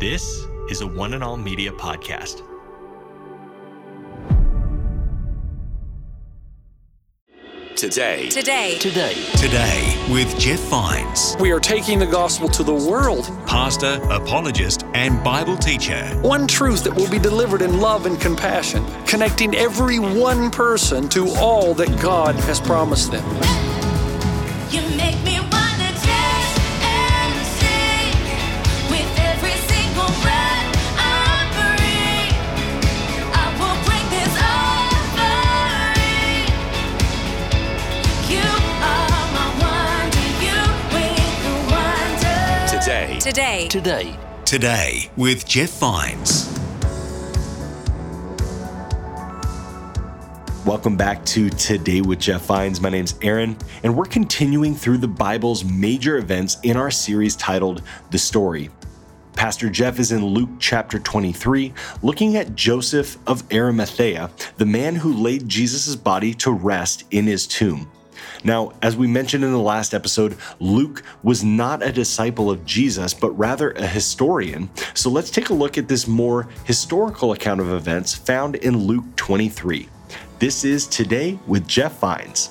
This is a One and All Media podcast. Today, Today, Today, Today with Jeff Vines, We are taking the gospel to the world. pastor, apologist, and Bible teacher. One truth that will be delivered in love and compassion, connecting every one person to all that God has promised them. You make me today, today, today, Today with Jeff Vines. Welcome back to Today with Jeff Vines. My name's Aaron, and we're continuing through the Bible's major events in our series titled The Story. Pastor Jeff is in Luke chapter 23, looking at Joseph of Arimathea, the man who laid Jesus' body to rest in his tomb. Now, as we mentioned in the last episode, Luke was not a disciple of Jesus, but rather a historian. So let's take a look at this more historical account of events found in Luke 23. This is Today with Jeff Vines.